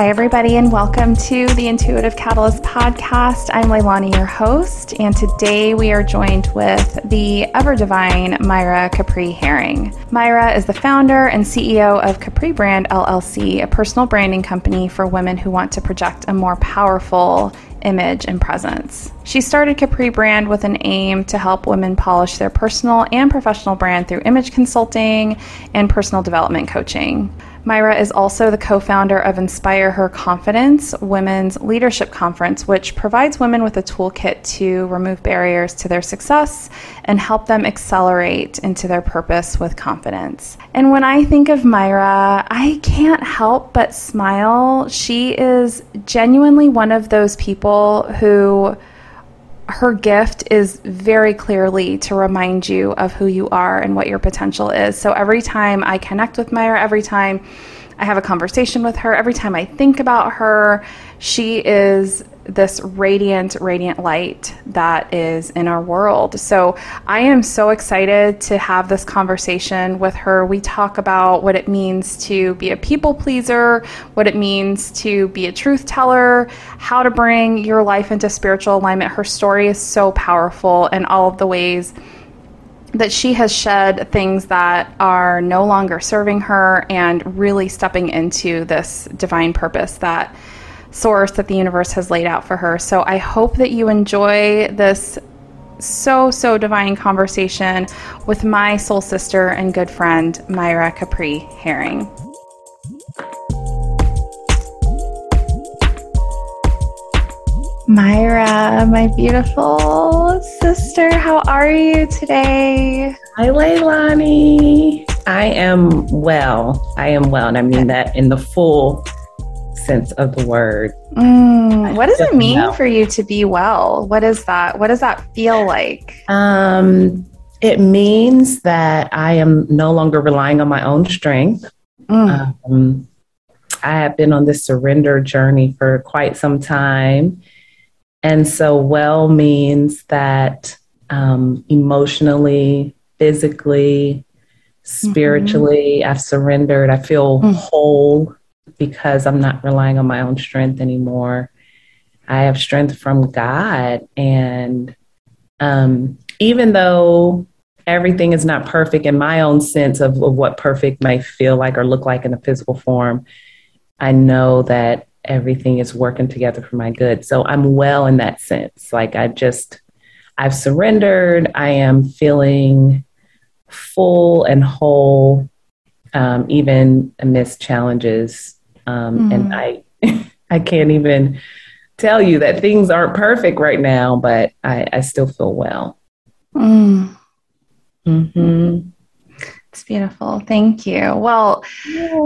Hi, everybody, and welcome to the Intuitive Catalyst podcast. I'm Leilani, your host, and today we are joined with the ever divine Myra Capri Herring. Myra is the founder and CEO of Capri Brand LLC, a personal branding company for women who want to project a more powerful image and presence. She started Capri Brand with an aim to help women polish their personal and professional brand through image consulting and personal development coaching. Myra is also the co founder of Inspire Her Confidence, Women's Leadership Conference, which provides women with a toolkit to remove barriers to their success and help them accelerate into their purpose with confidence. And when I think of Myra, I can't help but smile. She is genuinely one of those people who her gift is very clearly to remind you of who you are and what your potential is. So every time I connect with Myra, every time I have a conversation with her, every time I think about her, she is this radiant, radiant light that is in our world. So I am so excited to have this conversation with her. We talk about what it means to be a people pleaser, what it means to be a truth teller, how to bring your life into spiritual alignment. Her story is so powerful and all of the ways that she has shed things that are no longer serving her and really stepping into this divine purpose that source that the universe has laid out for her. So I hope that you enjoy this so, so divine conversation with my soul sister and good friend, Myra Capri Herring. Myra, my beautiful sister, how are you today? Hi, Leilani. I am well. I am well. And I mean that in the full sense of the word. Mm, what does it mean for you to be well? What is that? What does that feel like? Um, it means that I am no longer relying on my own strength. Mm. Um, I have been on this surrender journey for quite some time. And so, well means that um, emotionally, physically, spiritually, mm-hmm. I've surrendered. I feel mm. whole because I'm not relying on my own strength anymore. I have strength from God. And um, even though everything is not perfect in my own sense of, of what perfect might feel like or look like in a physical form, I know that everything is working together for my good. So I'm well in that sense. Like I just, I've surrendered. I am feeling full and whole, um, even amidst challenges um, mm. And I, I can't even tell you that things aren't perfect right now, but I, I still feel well. Mm. Mm-hmm. It's beautiful. Thank you. Well,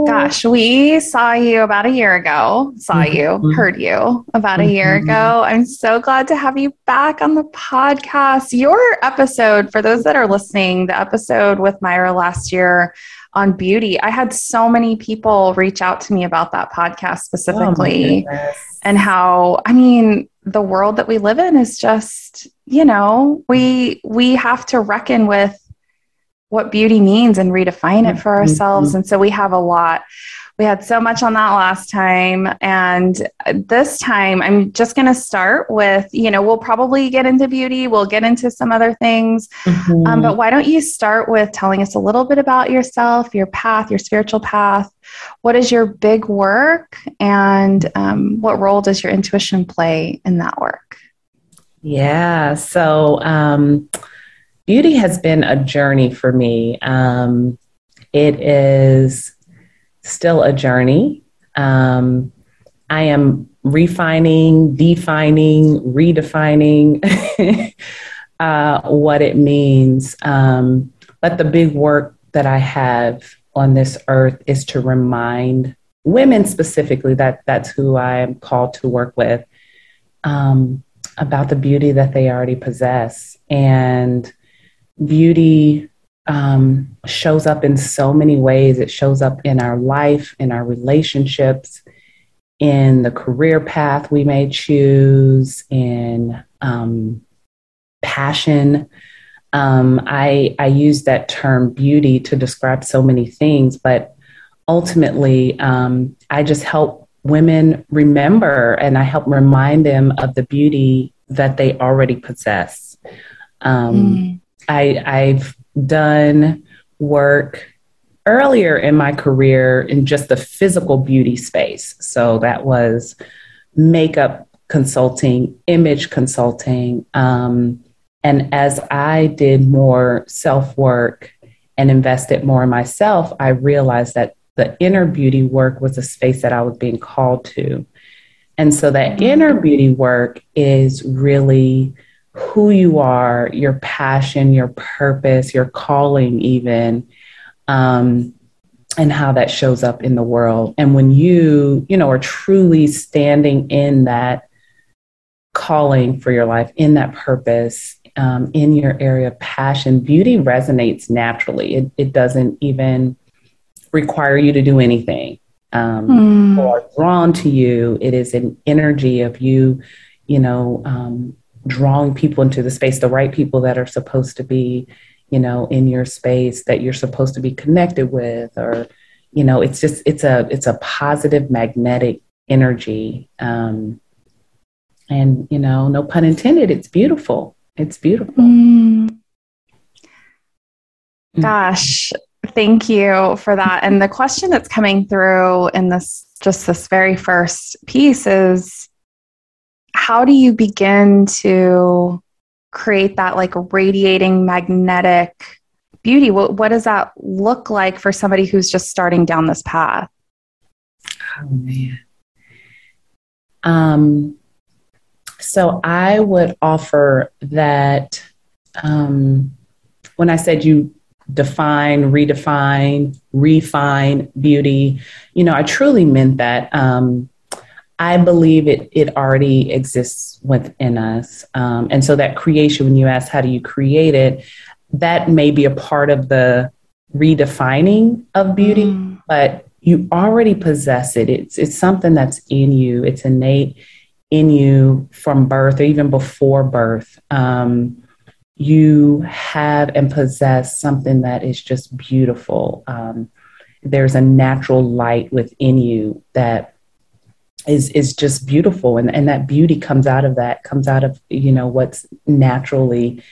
gosh, we saw you about a year ago, saw mm-hmm. you, mm-hmm. heard you about a year mm-hmm. ago. I'm so glad to have you back on the podcast. Your episode, for those that are listening, the episode with Myra last year on beauty. I had so many people reach out to me about that podcast oh specifically oh and how, I mean, the world that we live in is just, you know, we we have to reckon with what beauty means and redefine it for mm-hmm. ourselves. Mm-hmm. And so we have a lot we had so much on that last time. And this time, I'm just going to start with, you know, we'll probably get into beauty, we'll get into some other things. Mm-hmm. Um, but why don't you start with telling us a little bit about yourself, your path, your spiritual path? What is your big work? And um, what role does your intuition play in that work? Yeah. So, um, beauty has been a journey for me. Um, it is still a journey. Um, I am refining, defining, redefining uh, what it means. Um, but the big work that I have on this earth is to remind women specifically that that's who I am called to work with um, about the beauty that they already possess and beauty um, shows up in so many ways. It shows up in our life, in our relationships, in the career path we may choose, in um, passion. Um, I, I use that term beauty to describe so many things, but ultimately, um, I just help women remember and I help remind them of the beauty that they already possess. Um, mm. I, I've done work earlier in my career in just the physical beauty space. So that was makeup consulting, image consulting. Um, and as I did more self work and invested more in myself, I realized that the inner beauty work was a space that I was being called to. And so that inner beauty work is really who you are, your passion, your purpose, your calling, even, um, and how that shows up in the world. And when you, you know, are truly standing in that calling for your life, in that purpose, um, in your area of passion, beauty resonates naturally. It, it doesn't even require you to do anything. Um, mm. People are drawn to you. It is an energy of you, you know, um, drawing people into the space, the right people that are supposed to be, you know, in your space that you're supposed to be connected with, or, you know, it's just it's a it's a positive magnetic energy. Um, and you know, no pun intended, it's beautiful. It's beautiful. Mm. Gosh, thank you for that. And the question that's coming through in this just this very first piece is how do you begin to create that like radiating magnetic beauty? What, what does that look like for somebody who's just starting down this path? Oh man. Um, so I would offer that um, when I said you define, redefine, refine beauty, you know, I truly meant that. Um, I believe it it already exists within us, um, and so that creation. When you ask how do you create it, that may be a part of the redefining of beauty, mm. but you already possess it. It's it's something that's in you. It's innate in you from birth or even before birth. Um, you have and possess something that is just beautiful. Um, there's a natural light within you that is is just beautiful, and and that beauty comes out of that comes out of you know what's naturally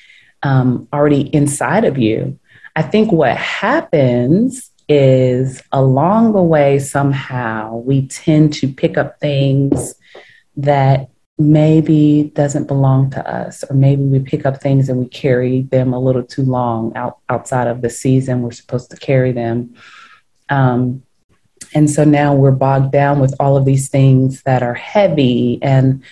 um, already inside of you. I think what happens is along the way somehow we tend to pick up things that maybe doesn't belong to us or maybe we pick up things and we carry them a little too long out, outside of the season we're supposed to carry them um, and so now we're bogged down with all of these things that are heavy and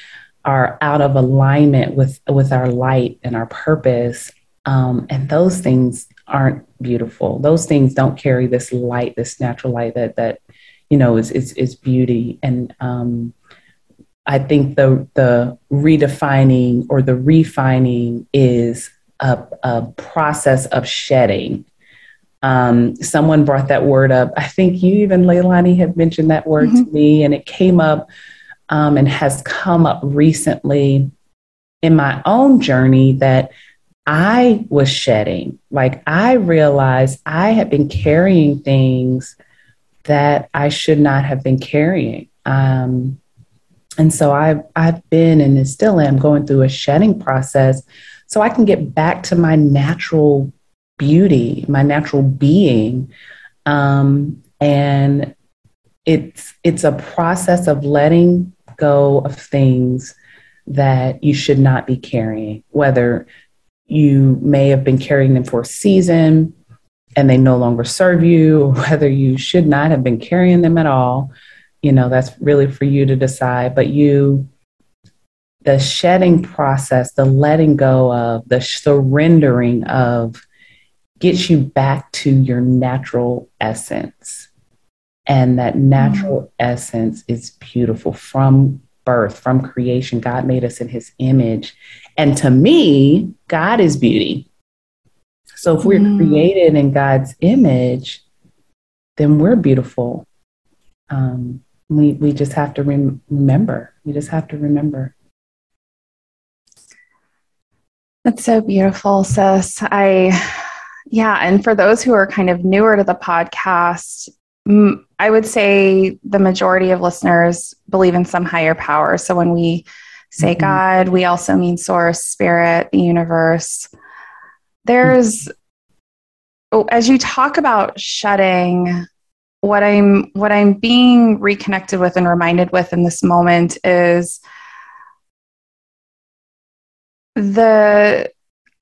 are out of alignment with with our light and our purpose. Um, and those things aren't beautiful. Those things don't carry this light this natural light that that you know is is, is beauty. And um, I think the the redefining or the refining is a, a process of shedding. Um, someone brought that word up. I think you even, Leilani, had mentioned that word mm-hmm. to me, and it came up um, and has come up recently in my own journey that I was shedding. Like I realized I had been carrying things that I should not have been carrying. Um, and so I've, I've been and still am going through a shedding process so I can get back to my natural beauty, my natural being. Um, and it's, it's a process of letting go of things that you should not be carrying, whether you may have been carrying them for a season and they no longer serve you, or whether you should not have been carrying them at all you know that's really for you to decide but you the shedding process the letting go of the surrendering of gets you back to your natural essence and that natural mm-hmm. essence is beautiful from birth from creation god made us in his image and to me god is beauty so if we're mm-hmm. created in god's image then we're beautiful um, we we just have to rem- remember. We just have to remember. That's so beautiful, sis. I, yeah. And for those who are kind of newer to the podcast, I would say the majority of listeners believe in some higher power. So when we say mm-hmm. God, we also mean source, spirit, the universe. There's, mm-hmm. as you talk about shedding, what I'm what I'm being reconnected with and reminded with in this moment is the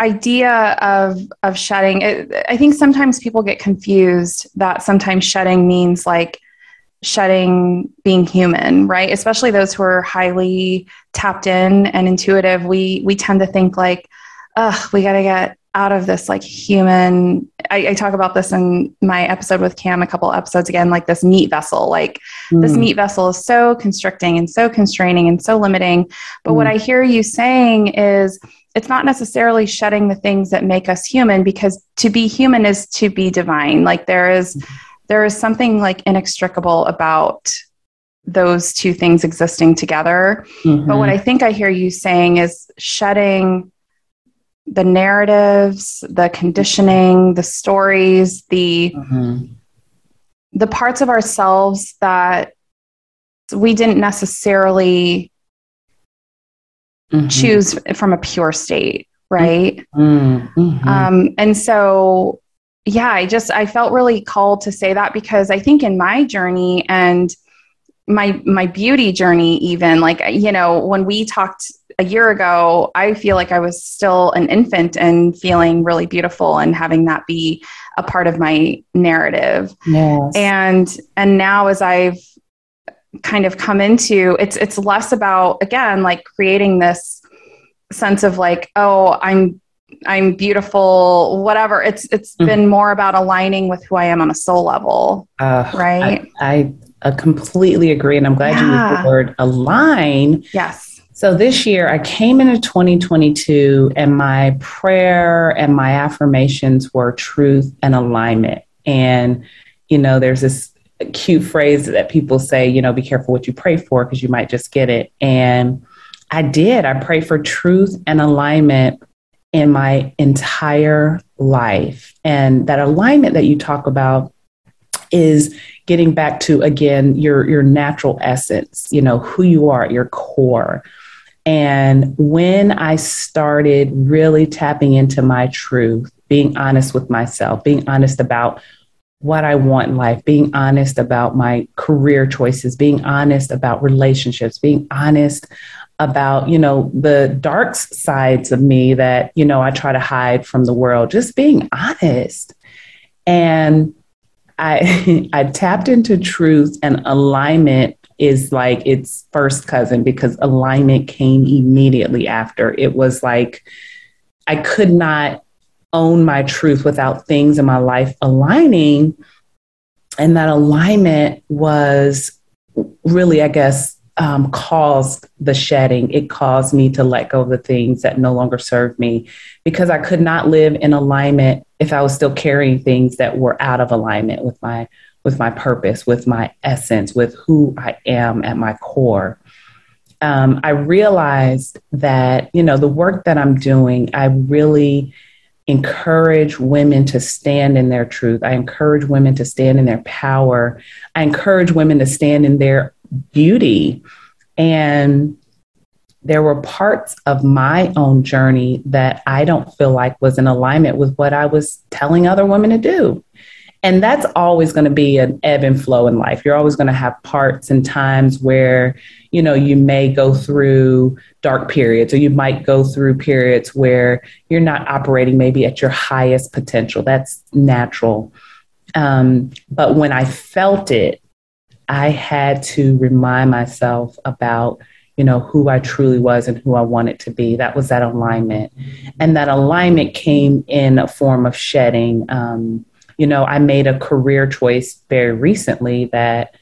idea of of shedding it, i think sometimes people get confused that sometimes shedding means like shedding being human right especially those who are highly tapped in and intuitive we we tend to think like ugh we got to get out of this like human I, I, talk about this in my episode with cam a couple episodes again like this meat vessel like mm. this meat vessel is so constricting and so constraining and so limiting but mm. what i hear you saying is it's not necessarily shedding the things that make us human because to be human is to be divine like there is there is something like inextricable about those two things existing together mm-hmm. but what i think i hear you saying is shedding the narratives, the conditioning, the stories, the mm-hmm. the parts of ourselves that we didn't necessarily mm-hmm. choose from a pure state, right? Mm-hmm. Um, and so, yeah, I just I felt really called to say that because I think in my journey and my my beauty journey even like you know when we talked a year ago, I feel like I was still an infant and feeling really beautiful and having that be a part of my narrative. Yes. And and now as I've kind of come into it's it's less about again like creating this sense of like oh I'm I'm beautiful whatever. It's it's mm been more about aligning with who I am on a soul level uh, right? I, I, I completely agree and I'm glad yeah. you used the word align. Yes. So this year I came into 2022 and my prayer and my affirmations were truth and alignment. And, you know, there's this cute phrase that people say, you know, be careful what you pray for because you might just get it. And I did. I prayed for truth and alignment in my entire life. And that alignment that you talk about is getting back to again your your natural essence, you know, who you are at your core. And when I started really tapping into my truth, being honest with myself, being honest about what I want in life, being honest about my career choices, being honest about relationships, being honest about, you know, the dark sides of me that, you know, I try to hide from the world, just being honest. And I I tapped into truth and alignment is like its first cousin because alignment came immediately after. It was like I could not own my truth without things in my life aligning. And that alignment was really, I guess, um, caused the shedding. It caused me to let go of the things that no longer served me because I could not live in alignment if I was still carrying things that were out of alignment with my with my purpose, with my essence, with who I am at my core. Um, I realized that, you know, the work that I'm doing, I really encourage women to stand in their truth. I encourage women to stand in their power. I encourage women to stand in their beauty. And there were parts of my own journey that I don't feel like was in alignment with what I was telling other women to do. And that's always going to be an ebb and flow in life. You're always going to have parts and times where, you know, you may go through dark periods or you might go through periods where you're not operating maybe at your highest potential. That's natural. Um, but when I felt it, I had to remind myself about, you know, who I truly was and who I wanted to be. That was that alignment. And that alignment came in a form of shedding. Um, you know, I made a career choice very recently that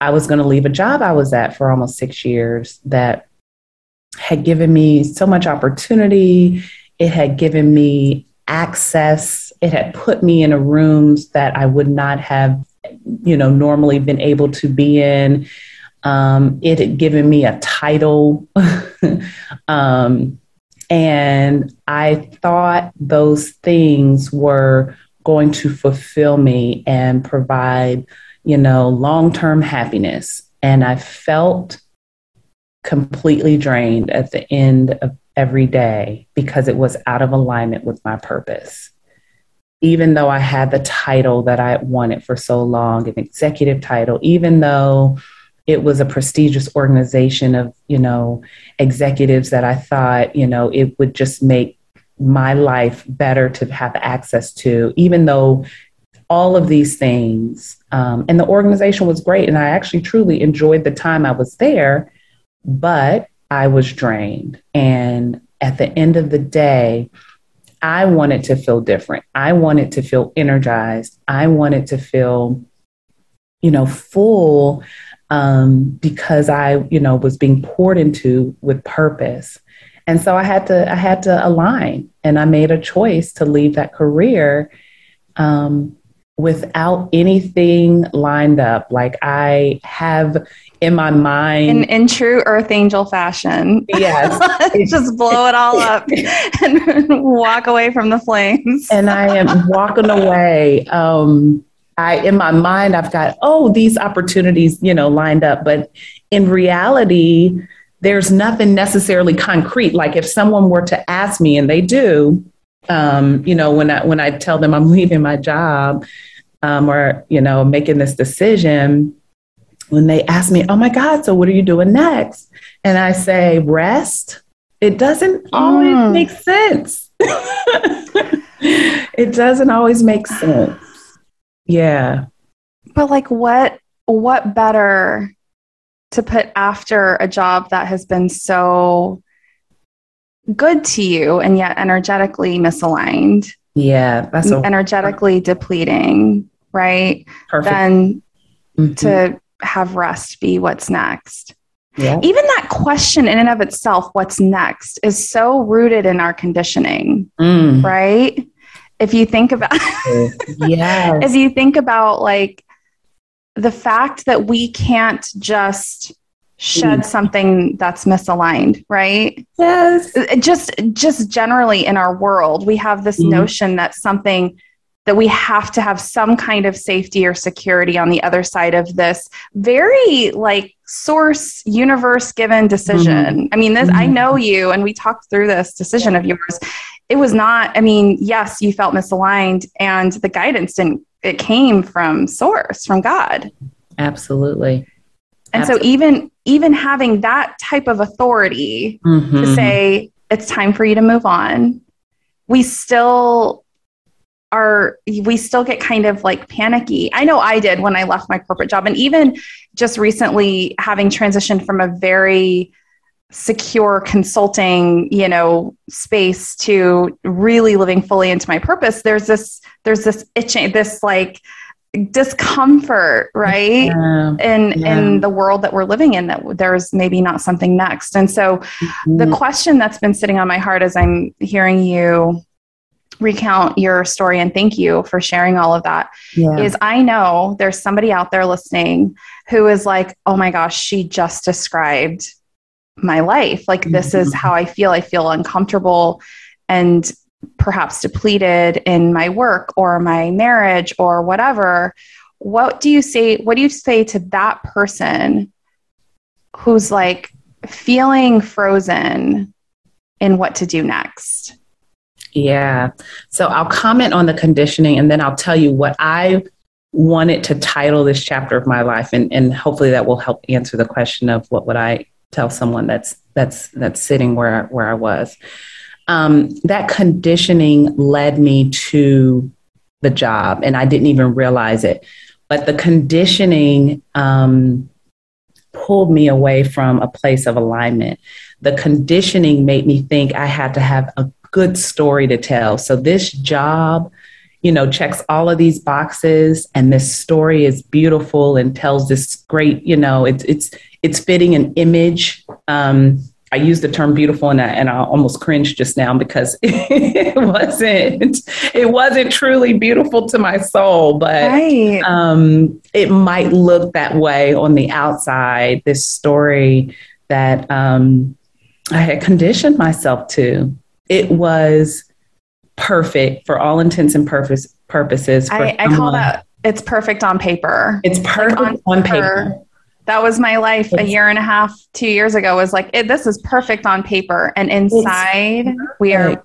I was going to leave a job I was at for almost six years that had given me so much opportunity. It had given me access. It had put me in rooms that I would not have, you know, normally been able to be in. Um, it had given me a title. um, and I thought those things were going to fulfill me and provide you know, long term happiness. And I felt completely drained at the end of every day because it was out of alignment with my purpose. Even though I had the title that I wanted for so long, an executive title, even though it was a prestigious organization of, you know, executives that I thought, you know, it would just make my life better to have access to, even though all of these things. Um, and the organization was great. And I actually truly enjoyed the time I was there, but I was drained. And at the end of the day, I wanted to feel different. I wanted to feel energized. I wanted to feel, you know, full um, because I, you know, was being poured into with purpose. And so I had to, I had to align, and I made a choice to leave that career um, without anything lined up. Like I have in my mind. In, in true Earth Angel fashion. Yes. just blow it all up and walk away from the flames. and I am walking away. Um, I, in my mind, I've got, oh, these opportunities, you know, lined up. But in reality, there's nothing necessarily concrete. Like if someone were to ask me, and they do, um, you know, when I when I tell them I'm leaving my job um, or you know making this decision, when they ask me, "Oh my God, so what are you doing next?" and I say, "Rest," it doesn't always mm. make sense. it doesn't always make sense. Yeah. But like, what what better to put after a job that has been so good to you and yet energetically misaligned. Yeah, that's a- energetically depleting, right? Perfect. Then mm-hmm. to have rest be what's next. Yeah. Even that question in and of itself, what's next, is so rooted in our conditioning, mm. right? If you think about, yes. if you think about like the fact that we can't just shed mm. something that's misaligned right yes just just generally in our world we have this mm. notion that something that we have to have some kind of safety or security on the other side of this very like source universe given decision mm. i mean this mm. i mm-hmm. know you and we talked through this decision of yours it was not i mean yes you felt misaligned and the guidance didn't it came from source from god absolutely and Absolutely. so even even having that type of authority mm-hmm. to say it's time for you to move on, we still are we still get kind of like panicky. I know I did when I left my corporate job and even just recently having transitioned from a very secure consulting you know space to really living fully into my purpose there's this there's this itching this like discomfort right yeah. in yeah. in the world that we're living in that there's maybe not something next and so mm-hmm. the question that's been sitting on my heart as i'm hearing you recount your story and thank you for sharing all of that. Yeah. Is I know there's somebody out there listening who is like oh my gosh she just described my life. Like this mm-hmm. is how i feel. I feel uncomfortable and perhaps depleted in my work or my marriage or whatever. What do you say what do you say to that person who's like feeling frozen in what to do next? Yeah. So i'll comment on the conditioning and then i'll tell you what i wanted to title this chapter of my life and, and hopefully that will help answer the question of what would i tell someone that's that's that's sitting where where i was um, that conditioning led me to the job, and I didn't even realize it. But the conditioning um, pulled me away from a place of alignment. The conditioning made me think I had to have a good story to tell. So this job, you know, checks all of these boxes, and this story is beautiful and tells this great, you know, it's it's it's fitting an image. Um, I used the term beautiful and I, and I almost cringed just now because it wasn't it wasn't truly beautiful to my soul, but right. um, it might look that way on the outside. This story that um, I had conditioned myself to, it was perfect for all intents and purpose, purposes. I, I call that it's perfect on paper. It's perfect like on, on paper. paper. That was my life it's, a year and a half, two years ago. Was like it, this is perfect on paper, and inside we are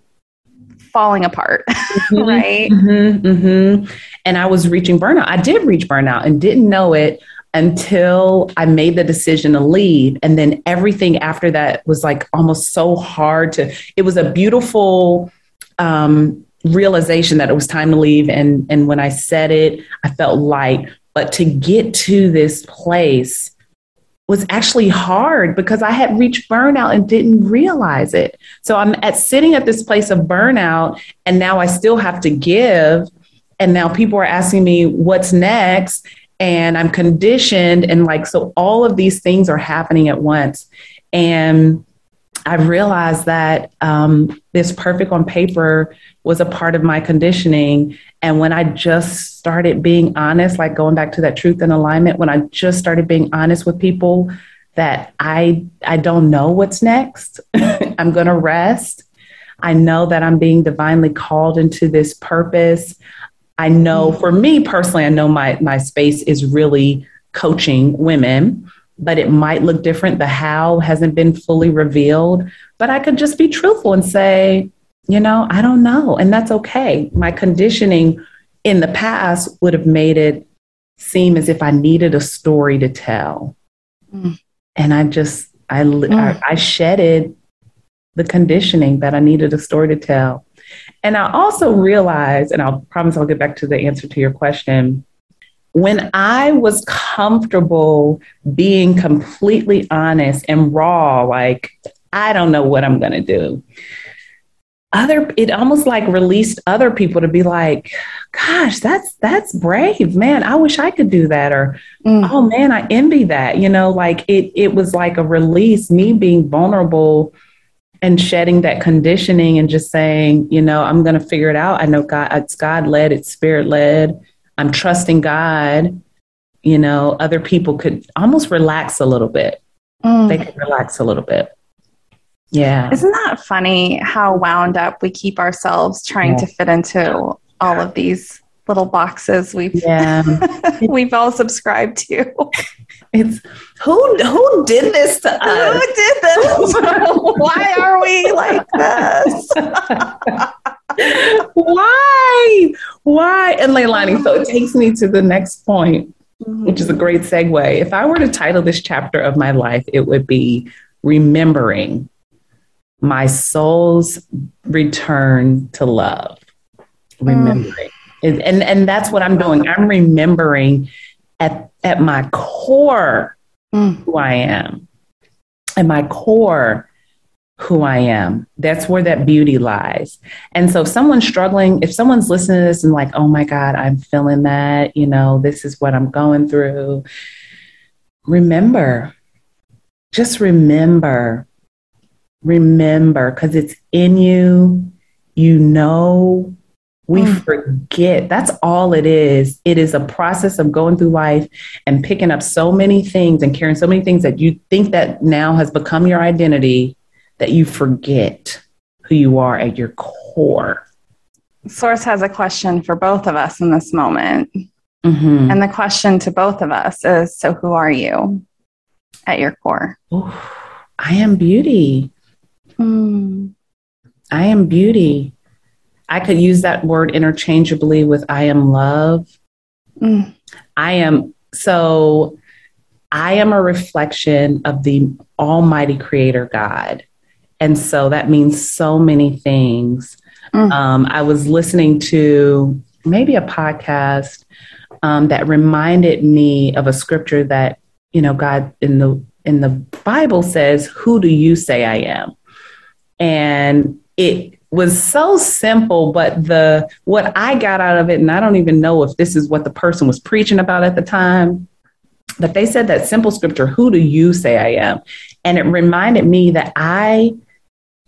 falling apart, mm-hmm, right? Mm-hmm, mm-hmm. And I was reaching burnout. I did reach burnout and didn't know it until I made the decision to leave. And then everything after that was like almost so hard to, it was a beautiful um, realization that it was time to leave. And, and when I said it, I felt light. But to get to this place was actually hard because I had reached burnout and didn't realize it. So I'm at sitting at this place of burnout, and now I still have to give. And now people are asking me what's next and I'm conditioned. And like, so all of these things are happening at once. And I realized that um, this perfect on paper was a part of my conditioning. And when I just started being honest, like going back to that truth and alignment, when I just started being honest with people that I I don't know what's next, I'm going to rest. I know that I'm being divinely called into this purpose. I know for me personally, I know my my space is really coaching women, but it might look different. The how hasn't been fully revealed, but I could just be truthful and say, you know, I don't know, and that's okay. My conditioning in the past would have made it seem as if I needed a story to tell, mm. and I just I, mm. I I shedded the conditioning that I needed a story to tell and I also realized, and I'll promise I'll get back to the answer to your question. When I was comfortable being completely honest and raw, like, I don't know what I'm going to do. Other, it almost like released other people to be like, gosh, that's, that's brave, man. I wish I could do that. Or, mm. oh man, I envy that. You know, like it, it was like a release, me being vulnerable and shedding that conditioning and just saying, you know, I'm going to figure it out. I know God, it's God led, it's spirit led. I'm trusting God. You know, other people could almost relax a little bit. Mm. They could relax a little bit. Yeah. Isn't that funny how wound up we keep ourselves trying yeah. to fit into all of these little boxes we've yeah. we've all subscribed to. It's who who did this to us? Who did this? Why are we like this? Why? Why? And Leilani, so it takes me to the next point, mm-hmm. which is a great segue. If I were to title this chapter of my life, it would be Remembering My Soul's Return to Love. Remembering. Mm. And, and that's what I'm doing. I'm remembering at at my core mm. who I am. At my core, who I am. That's where that beauty lies. And so if someone's struggling, if someone's listening to this and like, oh my God, I'm feeling that, you know, this is what I'm going through. Remember, just remember, remember, because it's in you. You know we mm. forget. That's all it is. It is a process of going through life and picking up so many things and carrying so many things that you think that now has become your identity that you forget who you are at your core. Source has a question for both of us in this moment. Mm-hmm. And the question to both of us is So, who are you at your core? Ooh, I am beauty. Mm. I am beauty. I could use that word interchangeably with I am love. Mm. I am so I am a reflection of the Almighty Creator God. And so that means so many things. Mm. Um, I was listening to maybe a podcast um, that reminded me of a scripture that, you know, God in the in the Bible says, Who do you say I am? And it was so simple, but the what I got out of it, and I don't even know if this is what the person was preaching about at the time, but they said that simple scripture, who do you say I am? And it reminded me that I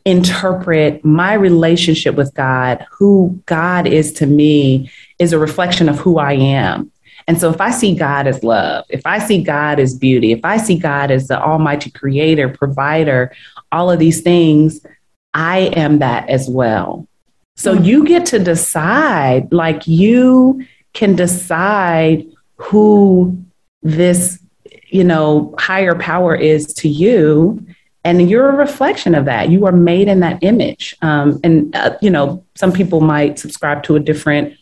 interpret my relationship with God, who God is to me, is a reflection of who I am. And so if I see God as love, if I see God as beauty, if I see God as the almighty creator, provider, all of these things, I am that as well. So mm-hmm. you get to decide, like, you can decide who this, you know, higher power is to you. And you're a reflection of that. You are made in that image. Um, and, uh, you know, some people might subscribe to a different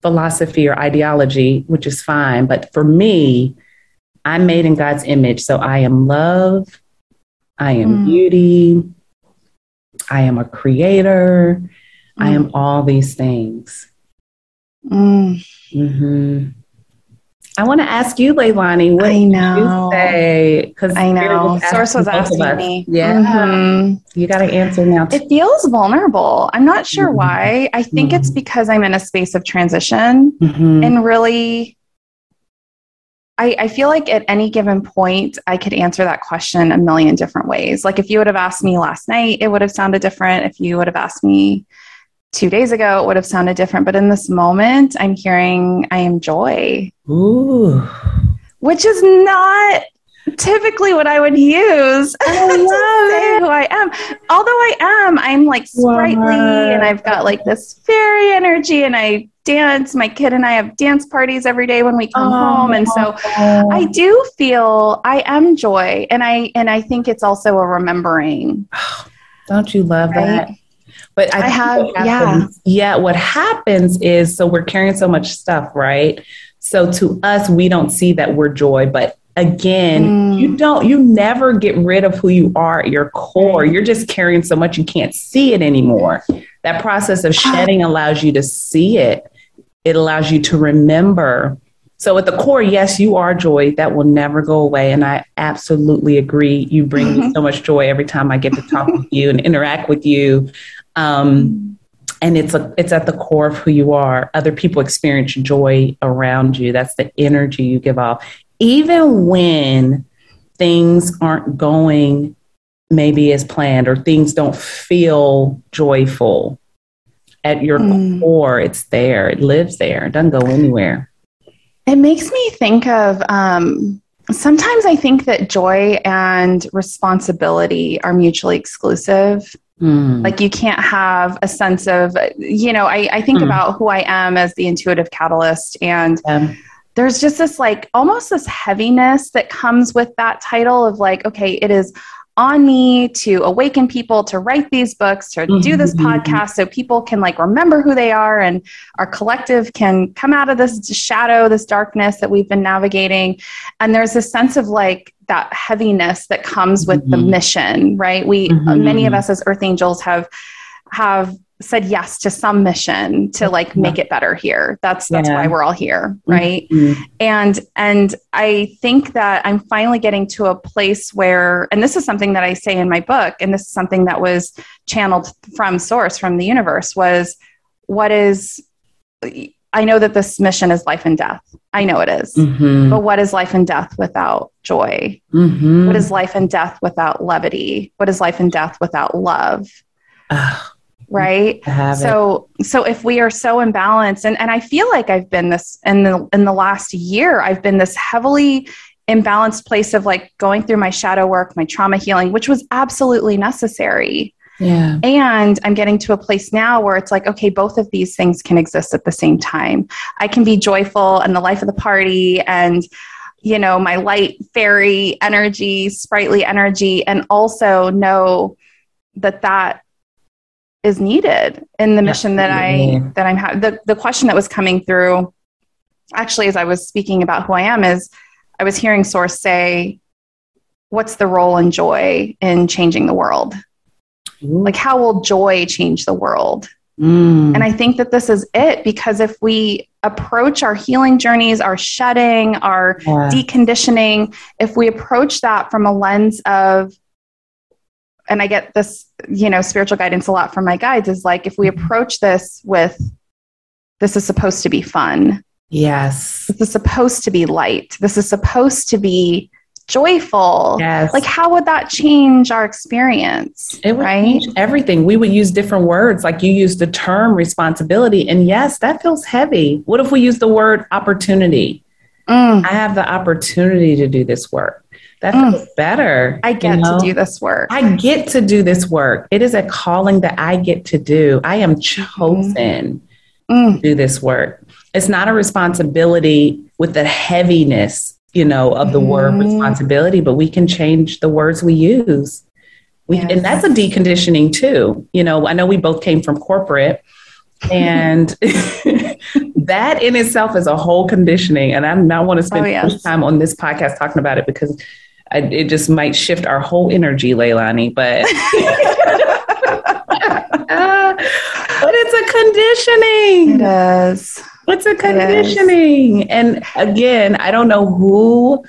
philosophy or ideology, which is fine. But for me, I'm made in God's image. So I am love, I am mm. beauty, I am a creator, mm. I am all these things. Mm. Mm-hmm. I want to ask you, Leilani, what I know. you say? Because I know Source was asking me. Yeah, mm-hmm. you got to answer now. It feels vulnerable. I'm not sure mm-hmm. why. I think mm-hmm. it's because I'm in a space of transition mm-hmm. and really. I, I feel like at any given point, I could answer that question a million different ways. Like if you would have asked me last night, it would have sounded different. If you would have asked me two days ago, it would have sounded different. But in this moment, I'm hearing I am joy. Ooh. Which is not typically what I would use to say who I am. Although I am, I'm like sprightly wow. and I've got like this fairy energy and I dance. My kid and I have dance parties every day when we come oh, home. And so I do feel I am joy. And I and I think it's also a remembering. Don't you love right? that? But I, I have, happens, yeah. Yeah. What happens is, so we're carrying so much stuff, right? So to us, we don't see that we're joy, but again, mm. you don't, you never get rid of who you are at your core. You're just carrying so much you can't see it anymore. That process of shedding allows you to see it. It allows you to remember. So at the core, yes, you are joy. That will never go away. And I absolutely agree. You bring me so much joy every time I get to talk with you and interact with you. Um, and it's a, it's at the core of who you are. Other people experience joy around you. That's the energy you give off, even when things aren't going maybe as planned or things don't feel joyful. At your mm. core, it's there. It lives there. It doesn't go anywhere. It makes me think of um, sometimes I think that joy and responsibility are mutually exclusive. Mm. Like you can't have a sense of, you know, I, I think mm. about who I am as the intuitive catalyst and yeah. there's just this like almost this heaviness that comes with that title of like, okay, it is on me to awaken people to write these books to mm-hmm. do this mm-hmm. podcast so people can like remember who they are and our collective can come out of this shadow this darkness that we've been navigating and there's a sense of like that heaviness that comes with mm-hmm. the mission, right? We mm-hmm. many of us as earth angels have have said yes to some mission to like make it better here. That's that's yeah. why we're all here, right? Mm-hmm. And and I think that I'm finally getting to a place where and this is something that I say in my book and this is something that was channeled from source from the universe was what is I know that this mission is life and death. I know it is. Mm-hmm. But what is life and death without joy? Mm-hmm. What is life and death without levity? What is life and death without love? Right? So it. so if we are so imbalanced and and I feel like I've been this in the in the last year, I've been this heavily imbalanced place of like going through my shadow work, my trauma healing, which was absolutely necessary. Yeah. And I'm getting to a place now where it's like, okay, both of these things can exist at the same time. I can be joyful and the life of the party and, you know, my light fairy energy, sprightly energy, and also know that that is needed in the mission that I that I'm having. The the question that was coming through, actually, as I was speaking about who I am, is I was hearing Source say, "What's the role and joy in changing the world?" Ooh. Like, how will joy change the world? Mm. And I think that this is it because if we approach our healing journeys, our shedding, our yeah. deconditioning, if we approach that from a lens of, and I get this, you know, spiritual guidance a lot from my guides is like, if we mm-hmm. approach this with, this is supposed to be fun. Yes. This is supposed to be light. This is supposed to be joyful. Yes. Like, how would that change our experience? It would right? change everything. We would use different words, like you used the term responsibility. And yes, that feels heavy. What if we use the word opportunity? Mm. I have the opportunity to do this work. That mm. better. I get you know? to do this work. I get to do this work. It is a calling that I get to do. I am mm-hmm. chosen mm. to do this work. it's not a responsibility with the heaviness, you know, of the mm-hmm. word responsibility, but we can change the words we use. We, yes. And that's a deconditioning too. You know, I know we both came from corporate, and that in itself is a whole conditioning. And I not want to spend oh, yes. time on this podcast talking about it because I, it just might shift our whole energy, Leilani. But but it's a conditioning. It is. It's a conditioning. It and again, I don't know who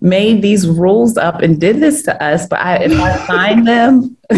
made these rules up and did this to us, but I, if I find them,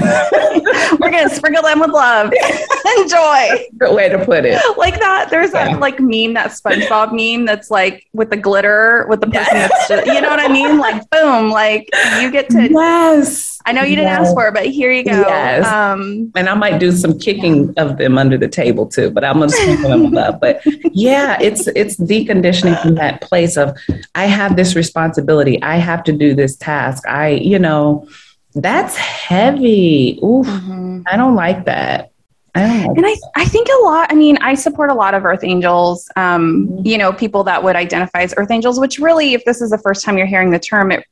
we're gonna sprinkle them with love and joy. Good way to put it. Like that. There's yeah. that like meme, that SpongeBob meme that's like with the glitter with the person that's just, you know what I mean? Like boom, like you get to. Yes. I know you didn't yes. ask for it, but here you go. Yes. Um, and I might do some kicking of them under the table too, but I'm gonna sprinkle them with love. But yeah, it's it's deconditioning from that place of I have this responsibility. I have to do this task. I, you know that's heavy. Oof. Mm-hmm. I don't like that. I and I, I think a lot, I mean, I support a lot of earth angels, um, mm-hmm. you know, people that would identify as earth angels, which really, if this is the first time you're hearing the term, it,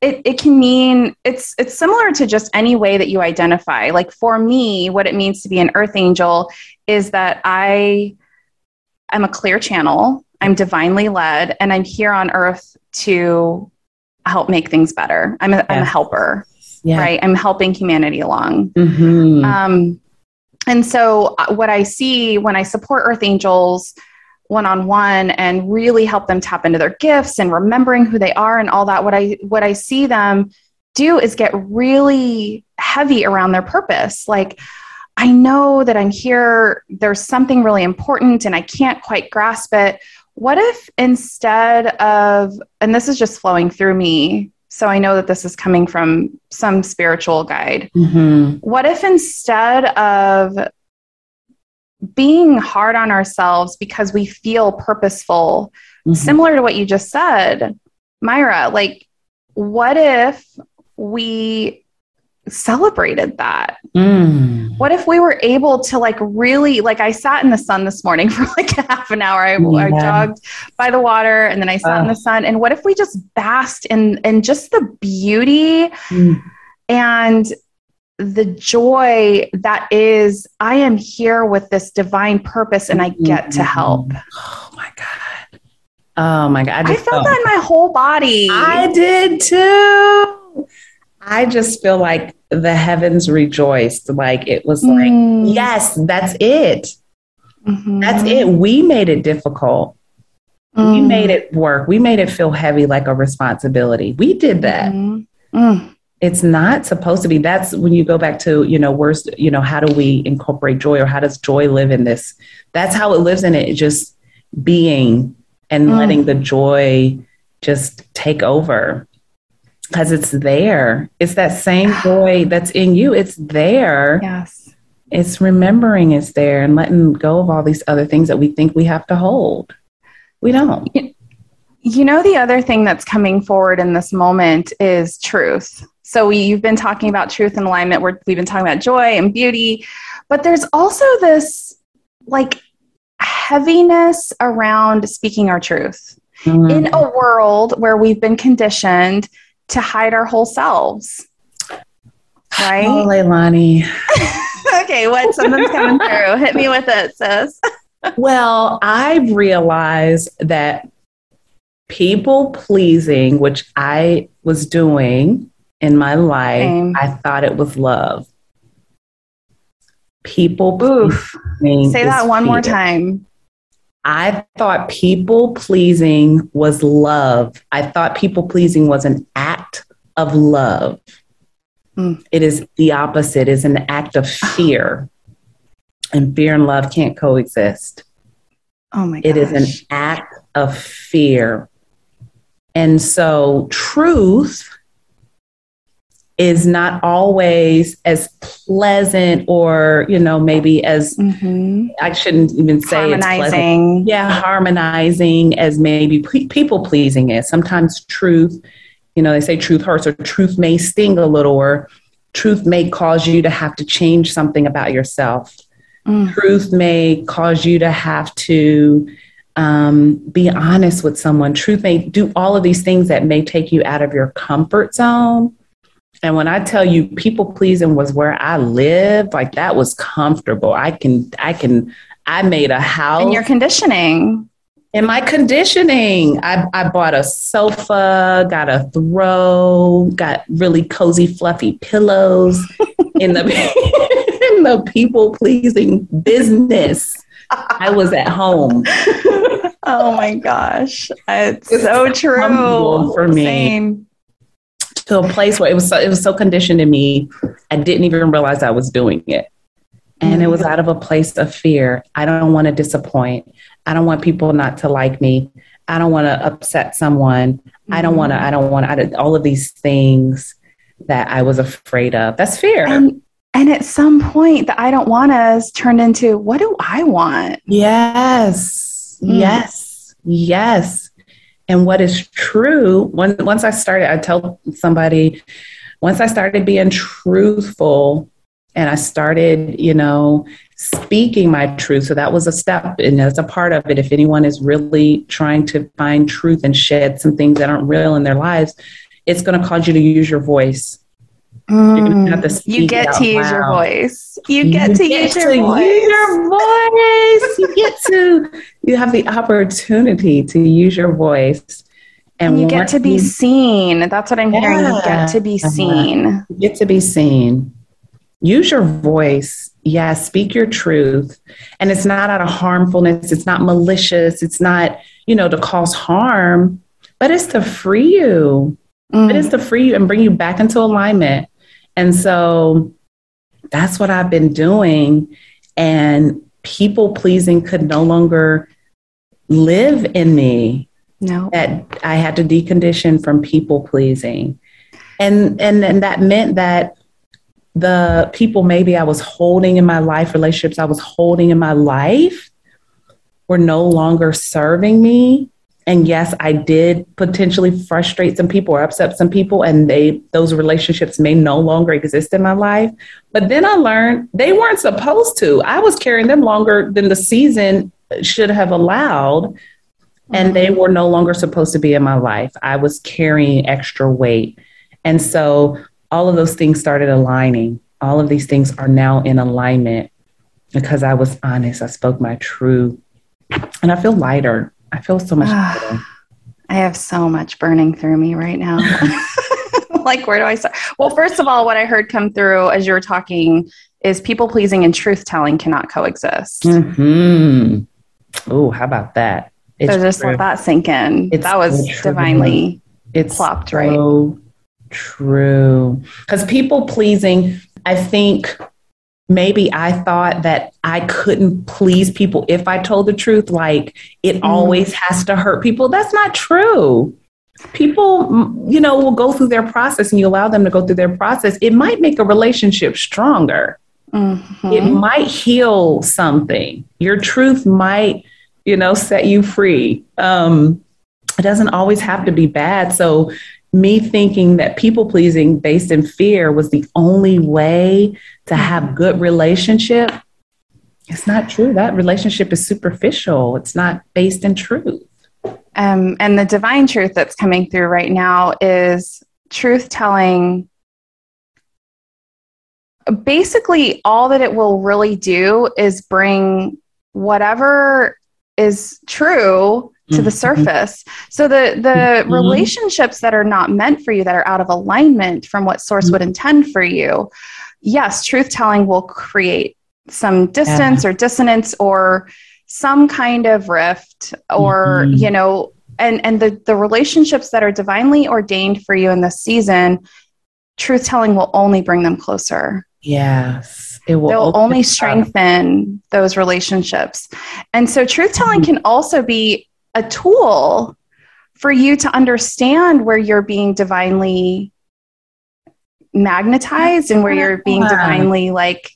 it, it can mean it's, it's similar to just any way that you identify. Like for me, what it means to be an earth angel is that I am a clear channel. I'm divinely led and I'm here on earth to help make things better. I'm a, yes. I'm a helper yeah. right? I'm helping humanity along. Mm-hmm. Um, and so, uh, what I see when I support Earth Angels one on one and really help them tap into their gifts and remembering who they are and all that, what I what I see them do is get really heavy around their purpose. Like, I know that I'm here. There's something really important, and I can't quite grasp it. What if instead of, and this is just flowing through me, so I know that this is coming from some spiritual guide. Mm-hmm. What if instead of being hard on ourselves because we feel purposeful, mm-hmm. similar to what you just said, Myra, like, what if we celebrated that? Mm. What if we were able to like really like I sat in the sun this morning for like a half an hour. I, yeah. I jogged by the water and then I sat in the sun. And what if we just basked in in just the beauty mm. and the joy that is I am here with this divine purpose and I get to help. Oh my God. Oh my God. I, I felt, felt that in my whole body. I did too. I just feel like the heavens rejoiced. Like it was like, mm. yes, that's it. Mm-hmm. That's it. We made it difficult. Mm. We made it work. We made it feel heavy like a responsibility. We did that. Mm-hmm. Mm. It's not supposed to be. That's when you go back to, you know, where's, you know, how do we incorporate joy or how does joy live in this? That's how it lives in it, just being and mm. letting the joy just take over because it's there. It's that same joy that's in you. It's there. Yes. It's remembering it's there and letting go of all these other things that we think we have to hold. We don't. You know, the other thing that's coming forward in this moment is truth. So we, you've been talking about truth and alignment. Where we've been talking about joy and beauty, but there's also this like heaviness around speaking our truth. Mm-hmm. In a world where we've been conditioned to hide our whole selves. Right? Oh, Leilani. okay, what? Something's coming through. Hit me with it, sis. well, I've realized that people pleasing, which I was doing in my life, Same. I thought it was love. People pleasing. Say that one fear. more time. I thought people pleasing was love. I thought people pleasing was an act of love. Mm. It is the opposite, it's an act of fear. And fear and love can't coexist. Oh my gosh. It is an act of fear. And so truth is not always as pleasant or you know maybe as mm-hmm. i shouldn't even say harmonizing it's yeah harmonizing as maybe pe- people pleasing is sometimes truth you know they say truth hurts or truth may sting a little or truth may cause you to have to change something about yourself mm. truth may cause you to have to um, be honest with someone. Truth may do all of these things that may take you out of your comfort zone. And when I tell you people pleasing was where I lived, like that was comfortable. I can, I can, I made a house. And your conditioning. In my conditioning, I, I bought a sofa, got a throw, got really cozy, fluffy pillows in the in the people pleasing business. I was at home. oh my gosh, it's, it's so true for me. Same. To a place where it was so, it was so conditioned in me, I didn't even realize I was doing it, and it was out of a place of fear. I don't want to disappoint. I don't want people not to like me. I don't want to upset someone. I don't want to, I don't want to, all of these things that I was afraid of. That's fear. And, and at some point, the I don't want us turned into what do I want? Yes. Mm. Yes. Yes. And what is true, when, once I started, I tell somebody, once I started being truthful and I started, you know, speaking my truth. So that was a step, and that's a part of it. If anyone is really trying to find truth and shed some things that aren't real in their lives, it's going to cause you to use your voice. Mm, you get to use loud. your voice. You get you to, get use, to your use your voice. you get to, you have the opportunity to use your voice. And, you get to be seen. That's what I'm yeah. hearing. You get to be seen. Uh-huh. You get to be seen. Use your voice yeah, speak your truth. And it's not out of harmfulness, it's not malicious, it's not, you know, to cause harm, but it's to free you. Mm. It is to free you and bring you back into alignment. And so that's what I've been doing. And people pleasing could no longer live in me. No. That I had to decondition from people pleasing. And and and that meant that the people maybe I was holding in my life, relationships I was holding in my life, were no longer serving me. And yes, I did potentially frustrate some people or upset some people, and they those relationships may no longer exist in my life. But then I learned they weren't supposed to. I was carrying them longer than the season should have allowed, and they were no longer supposed to be in my life. I was carrying extra weight. And so all of those things started aligning. All of these things are now in alignment because I was honest. I spoke my truth. And I feel lighter. I feel so much. I have so much burning through me right now. like, where do I start? Well, first of all, what I heard come through as you were talking is people pleasing and truth telling cannot coexist. hmm Oh, how about that? It's so just true. let that sink in. It's that was divinely it's plopped right. So True. Because people pleasing, I think maybe I thought that I couldn't please people if I told the truth. Like it mm. always has to hurt people. That's not true. People, you know, will go through their process and you allow them to go through their process. It might make a relationship stronger. Mm-hmm. It might heal something. Your truth might, you know, set you free. Um, it doesn't always have to be bad. So me thinking that people pleasing based in fear was the only way to have good relationship it's not true. That relationship is superficial. It's not based in truth. Um, and the divine truth that's coming through right now is truth telling basically all that it will really do is bring whatever is true to the mm-hmm. surface. So the the mm-hmm. relationships that are not meant for you that are out of alignment from what source would mm-hmm. intend for you. Yes, truth telling will create some distance yeah. or dissonance or some kind of rift or mm-hmm. you know and and the the relationships that are divinely ordained for you in this season truth telling will only bring them closer. Yes. It will They'll only strengthen those relationships. And so truth telling mm-hmm. can also be a tool for you to understand where you're being divinely magnetized and where you're being divinely like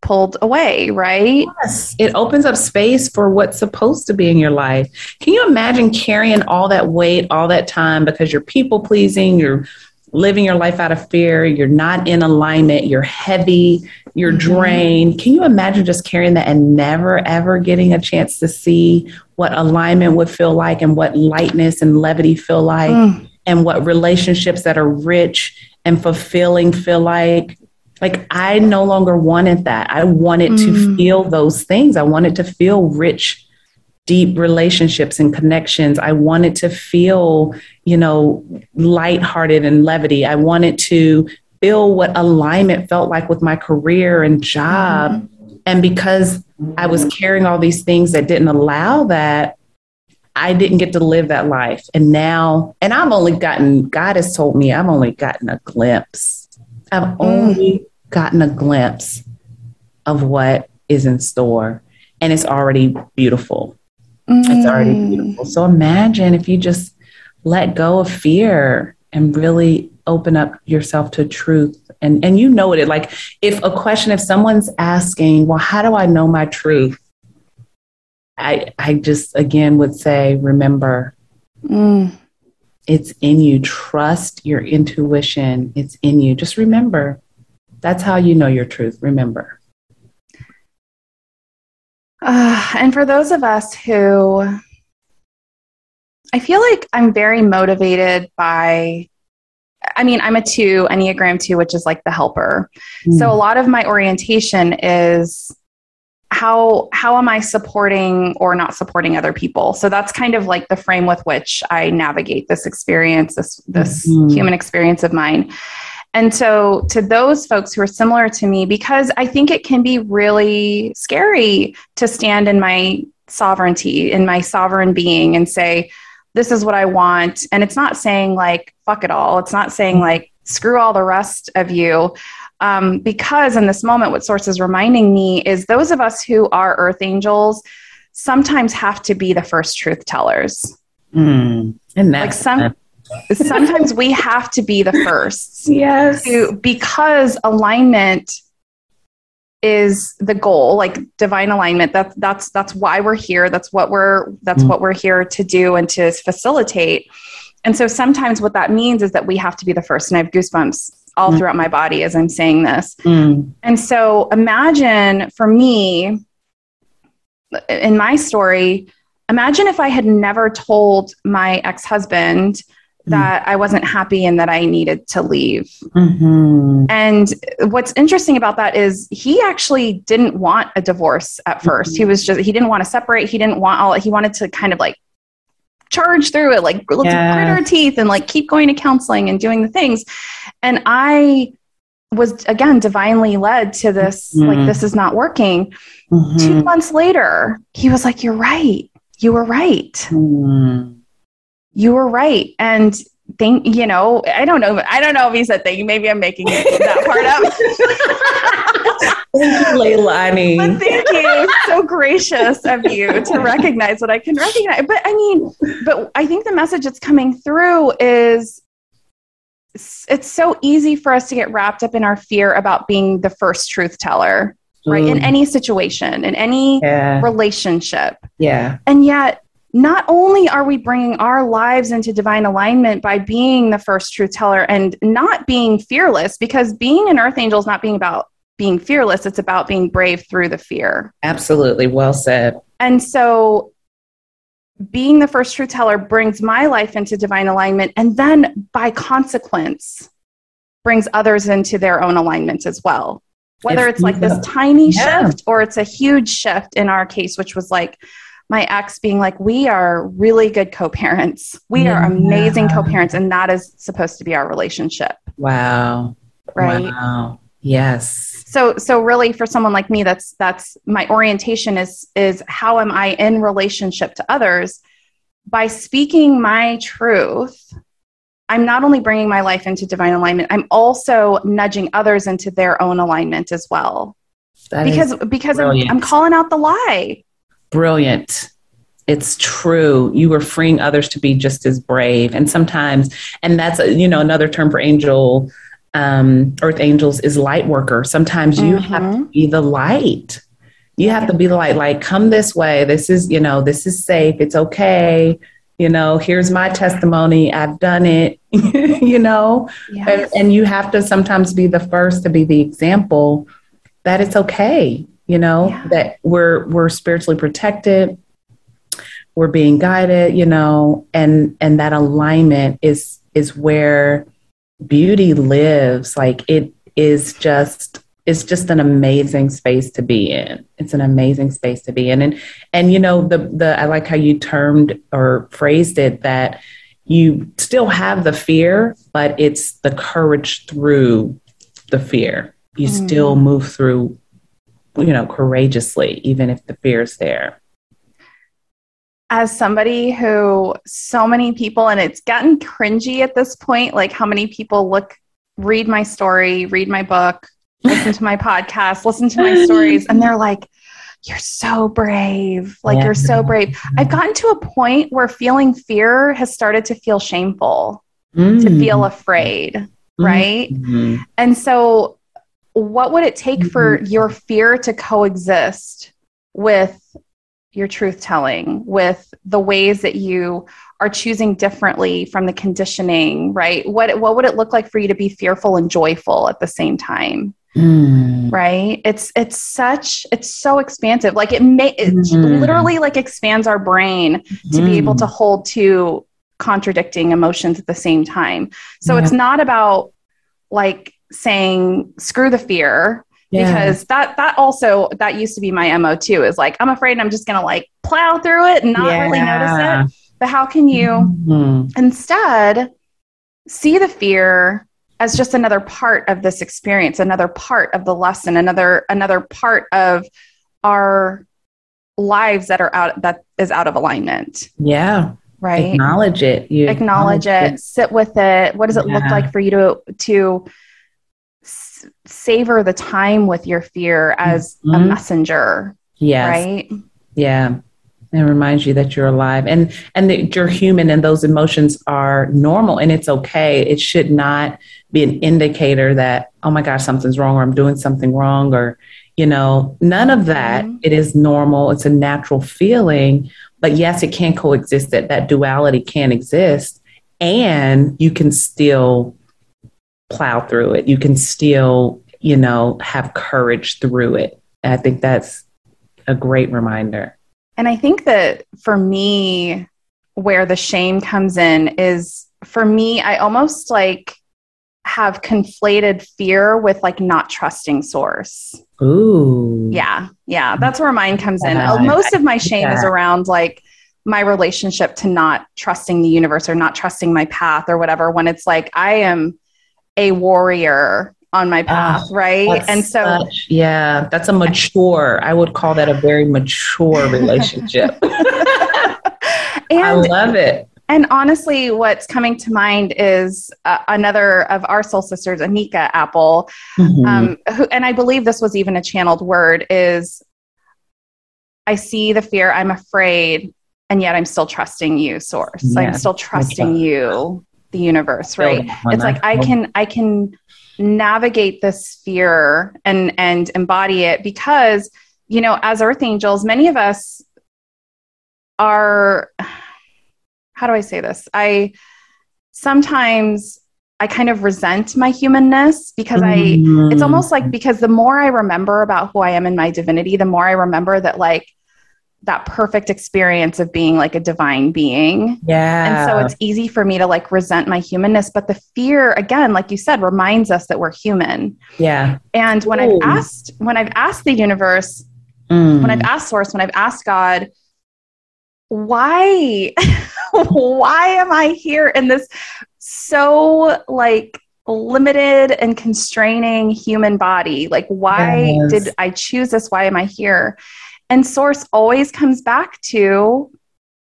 pulled away, right? Yes. It opens up space for what's supposed to be in your life. Can you imagine carrying all that weight all that time because you're people pleasing, you're living your life out of fear, you're not in alignment, you're heavy, you're mm-hmm. drained. Can you imagine just carrying that and never, ever getting a chance to see what alignment would feel like and what lightness and levity feel like mm. and what relationships that are rich and fulfilling feel like? Like, I no longer wanted that. I wanted mm. to feel those things. I wanted to feel rich deep relationships and connections. I wanted to feel, you know, lighthearted and levity. I wanted to feel what alignment felt like with my career and job. And because I was carrying all these things that didn't allow that, I didn't get to live that life. And now, and I've only gotten, God has told me, I've only gotten a glimpse. I've only gotten a glimpse of what is in store. And it's already beautiful. Mm. It's already mm. beautiful. So imagine if you just let go of fear and really open up yourself to truth and and you know it like if a question if someone's asking well how do i know my truth i i just again would say remember mm. it's in you trust your intuition it's in you just remember that's how you know your truth remember uh, and for those of us who I feel like I'm very motivated by I mean, I'm a two, Enneagram two, which is like the helper. Mm. So a lot of my orientation is how how am I supporting or not supporting other people? So that's kind of like the frame with which I navigate this experience, this this mm. human experience of mine. And so, to those folks who are similar to me, because I think it can be really scary to stand in my sovereignty, in my sovereign being, and say, This is what I want. And it's not saying like, fuck it all. It's not saying like, screw all the rest of you. Um, because in this moment, what Source is reminding me is those of us who are earth angels sometimes have to be the first truth tellers. Mm, and that's like some, sometimes we have to be the first. Yes. To, because alignment is the goal like divine alignment that's that's that's why we're here that's what we're that's mm. what we're here to do and to facilitate and so sometimes what that means is that we have to be the first and i have goosebumps all mm. throughout my body as i'm saying this mm. and so imagine for me in my story imagine if i had never told my ex-husband Mm. That I wasn't happy and that I needed to leave. Mm-hmm. And what's interesting about that is he actually didn't want a divorce at 1st mm-hmm. He was just, he didn't want to separate. He didn't want all, he wanted to kind of like charge through it, like let's yeah. grit our teeth and like keep going to counseling and doing the things. And I was again divinely led to this, mm-hmm. like, this is not working. Mm-hmm. Two months later, he was like, You're right. You were right. Mm you were right. And think, you know, I don't know. I don't know if he said thank you. Maybe I'm making that part up. thank you, Leilani. But thank you. So gracious of you to recognize what I can recognize. But I mean, but I think the message that's coming through is it's so easy for us to get wrapped up in our fear about being the first truth teller, right? Mm. In any situation, in any yeah. relationship. Yeah. And yet, not only are we bringing our lives into divine alignment by being the first truth teller and not being fearless, because being an earth angel is not being about being fearless, it's about being brave through the fear. Absolutely. Well said. And so being the first truth teller brings my life into divine alignment and then by consequence brings others into their own alignment as well whether if it's like this tiny yeah. shift or it's a huge shift in our case which was like my ex being like, we are really good co parents. We yeah. are amazing co parents. And that is supposed to be our relationship. Wow. Right. Wow. Yes. So, so really for someone like me, that's, that's my orientation is, is how am I in relationship to others by speaking my truth. I'm not only bringing my life into divine alignment, I'm also nudging others into their own alignment as well. That because because I'm, I'm calling out the lie brilliant. It's true. You were freeing others to be just as brave. And sometimes, and that's, you know, another term for angel, um, earth angels is light worker. Sometimes you mm-hmm. have to mm-hmm. be the light. You have to be the light, like, come this way. This is, you know, this is safe. It's okay. you know, here's my testimony. I've done it, you know, yes. and, and you have to sometimes be the first to be the example that it's okay, you know, yeah. that we're, we're spiritually protected. We're being guided, you know, and, and that alignment is, is where beauty lives. Like it is just it's just an amazing space to be in. It's an amazing space to be in. And and you know, the the I like how you termed or phrased it that you still have the fear, but it's the courage through the fear. You mm. still move through, you know, courageously, even if the fear is there. As somebody who so many people, and it's gotten cringy at this point, like how many people look, read my story, read my book, listen to my podcast, listen to my stories, and they're like, you're so brave. Like, yeah. you're so brave. I've gotten to a point where feeling fear has started to feel shameful, mm. to feel afraid, mm-hmm. right? Mm-hmm. And so, what would it take mm-hmm. for your fear to coexist with your truth telling, with the ways that you are choosing differently from the conditioning, right? What, what would it look like for you to be fearful and joyful at the same time? Mm. Right? It's it's such it's so expansive. Like it may it mm. literally like expands our brain to mm. be able to mm. hold two contradicting emotions at the same time. So yeah. it's not about like saying screw the fear yeah. because that that also that used to be my mo too is like i'm afraid i'm just gonna like plow through it and not yeah. really notice it but how can you mm-hmm. instead see the fear as just another part of this experience another part of the lesson another another part of our lives that are out that is out of alignment yeah right acknowledge it you acknowledge, acknowledge it, it, sit with it what does it yeah. look like for you to to savor the time with your fear as mm-hmm. a messenger yes. right yeah and reminds you that you're alive and and that you're human and those emotions are normal and it's okay it should not be an indicator that oh my gosh something's wrong or i'm doing something wrong or you know none of that mm-hmm. it is normal it's a natural feeling but yes it can coexist that that duality can exist and you can still plow through it you can still you know have courage through it and i think that's a great reminder and I think that for me, where the shame comes in is for me, I almost like have conflated fear with like not trusting source. Ooh. Yeah. Yeah. That's where mine comes in. Uh, Most of my shame yeah. is around like my relationship to not trusting the universe or not trusting my path or whatever. When it's like, I am a warrior on my path, uh, right? And so, such, yeah, that's a mature, I would call that a very mature relationship. and, I love it. And honestly, what's coming to mind is uh, another of our soul sisters, Anika Apple, mm-hmm. um, who, and I believe this was even a channeled word, is I see the fear, I'm afraid, and yet I'm still trusting you, source. I'm still trusting you, the universe, right? It's like I can, I can navigate this fear and and embody it because you know as earth angels many of us are how do i say this i sometimes i kind of resent my humanness because i mm-hmm. it's almost like because the more i remember about who i am in my divinity the more i remember that like that perfect experience of being like a divine being. Yeah. And so it's easy for me to like resent my humanness. But the fear, again, like you said, reminds us that we're human. Yeah. And when Ooh. I've asked, when I've asked the universe, mm. when I've asked source, when I've asked God, why, why am I here in this so like limited and constraining human body? Like, why yes. did I choose this? Why am I here? And source always comes back to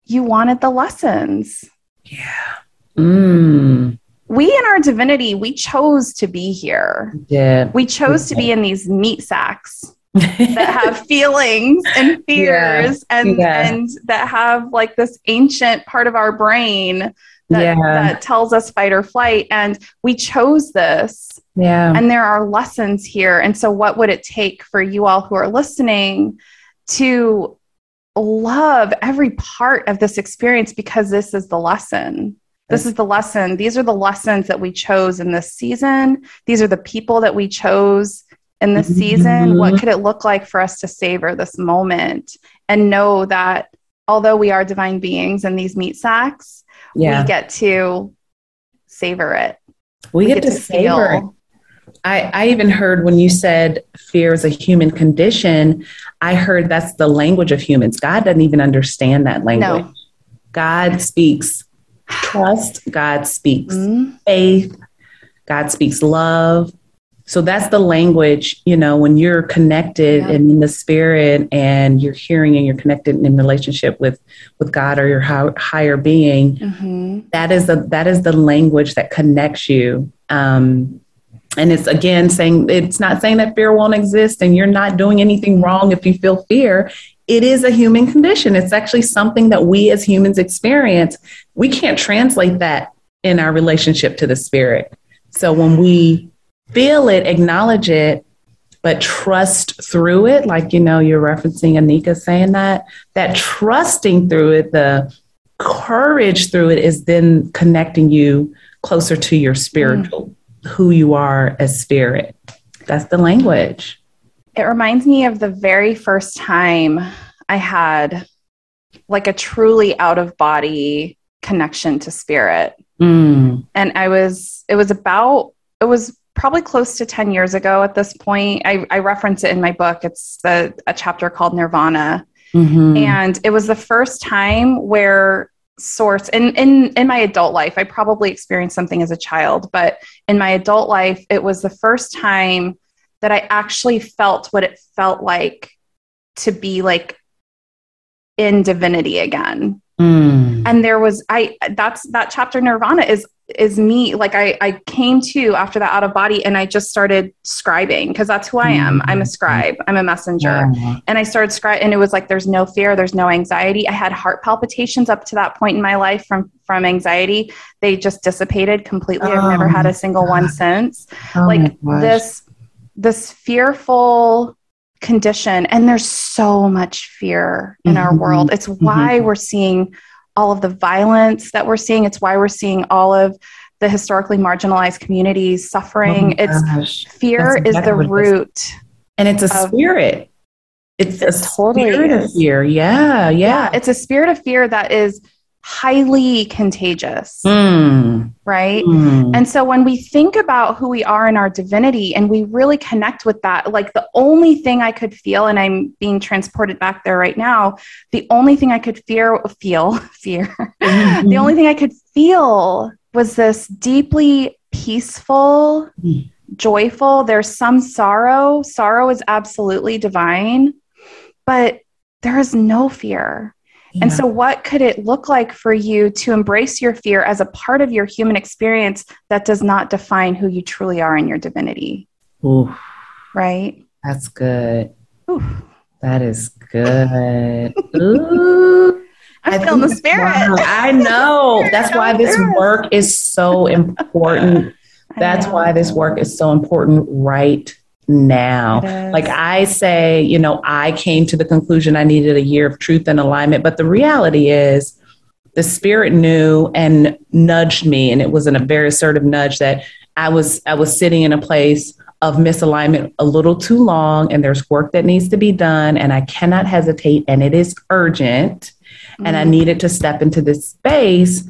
you wanted the lessons. Yeah. Mm. We in our divinity, we chose to be here. Yeah. We chose to be in these meat sacks that have feelings and fears yeah. and yeah. and that have like this ancient part of our brain that, yeah. that tells us fight or flight. And we chose this. Yeah. And there are lessons here. And so what would it take for you all who are listening to love every part of this experience because this is the lesson. This is the lesson. These are the lessons that we chose in this season. These are the people that we chose in this season. Mm-hmm. What could it look like for us to savor this moment and know that although we are divine beings in these meat sacks, yeah. we get to savor it. We, we get, get, to, to savor feel. I, I even heard when you said fear is a human condition, I heard that's the language of humans. God doesn't even understand that language. No. God speaks trust, God speaks mm-hmm. faith, God speaks love. So that's the language, you know, when you're connected yeah. in the spirit and you're hearing and you're connected in relationship with with God or your higher being. Mm-hmm. That is the that is the language that connects you. Um, and it's again saying it's not saying that fear won't exist and you're not doing anything wrong if you feel fear it is a human condition. It's actually something that we as humans experience. We can't translate that in our relationship to the spirit. So when we feel it, acknowledge it, but trust through it, like, you know, you're referencing Anika saying that, that trusting through it, the courage through it is then connecting you closer to your spiritual, mm. Who you are as spirit. That's the language. It reminds me of the very first time I had like a truly out of body connection to spirit. Mm. And I was, it was about, it was probably close to 10 years ago at this point. I, I reference it in my book. It's a, a chapter called Nirvana. Mm-hmm. And it was the first time where source in, in in my adult life i probably experienced something as a child but in my adult life it was the first time that I actually felt what it felt like to be like in divinity again. Mm. And there was I that's that chapter Nirvana is is me like I I came to after that out of body and I just started scribing because that's who I am. I'm a scribe. I'm a messenger. Yeah. And I started scribe and it was like there's no fear, there's no anxiety. I had heart palpitations up to that point in my life from from anxiety. They just dissipated completely. Oh, I've never had a single God. one since. Oh, like this this fearful condition and there's so much fear in mm-hmm. our world it's why mm-hmm. we're seeing all of the violence that we're seeing it's why we're seeing all of the historically marginalized communities suffering oh it's gosh. fear is the root and it's a of, spirit it's, it's a totally spirit is. of fear yeah, yeah yeah it's a spirit of fear that is highly contagious, mm. right? Mm. And so when we think about who we are in our divinity and we really connect with that, like the only thing I could feel, and I'm being transported back there right now, the only thing I could fear, feel, fear, mm-hmm. the only thing I could feel was this deeply peaceful, mm. joyful. There's some sorrow. Sorrow is absolutely divine, but there is no fear. And so, what could it look like for you to embrace your fear as a part of your human experience that does not define who you truly are in your divinity? Ooh, right? That's good. Ooh. That is good. Ooh. I'm I feeling the spirit. I know. That's why this work is so important. That's why this work is so important right now. Like I say, you know, I came to the conclusion I needed a year of truth and alignment, but the reality is the spirit knew and nudged me and it was in a very assertive nudge that I was I was sitting in a place of misalignment a little too long and there's work that needs to be done and I cannot hesitate and it is urgent mm-hmm. and I mm-hmm. needed to step into this space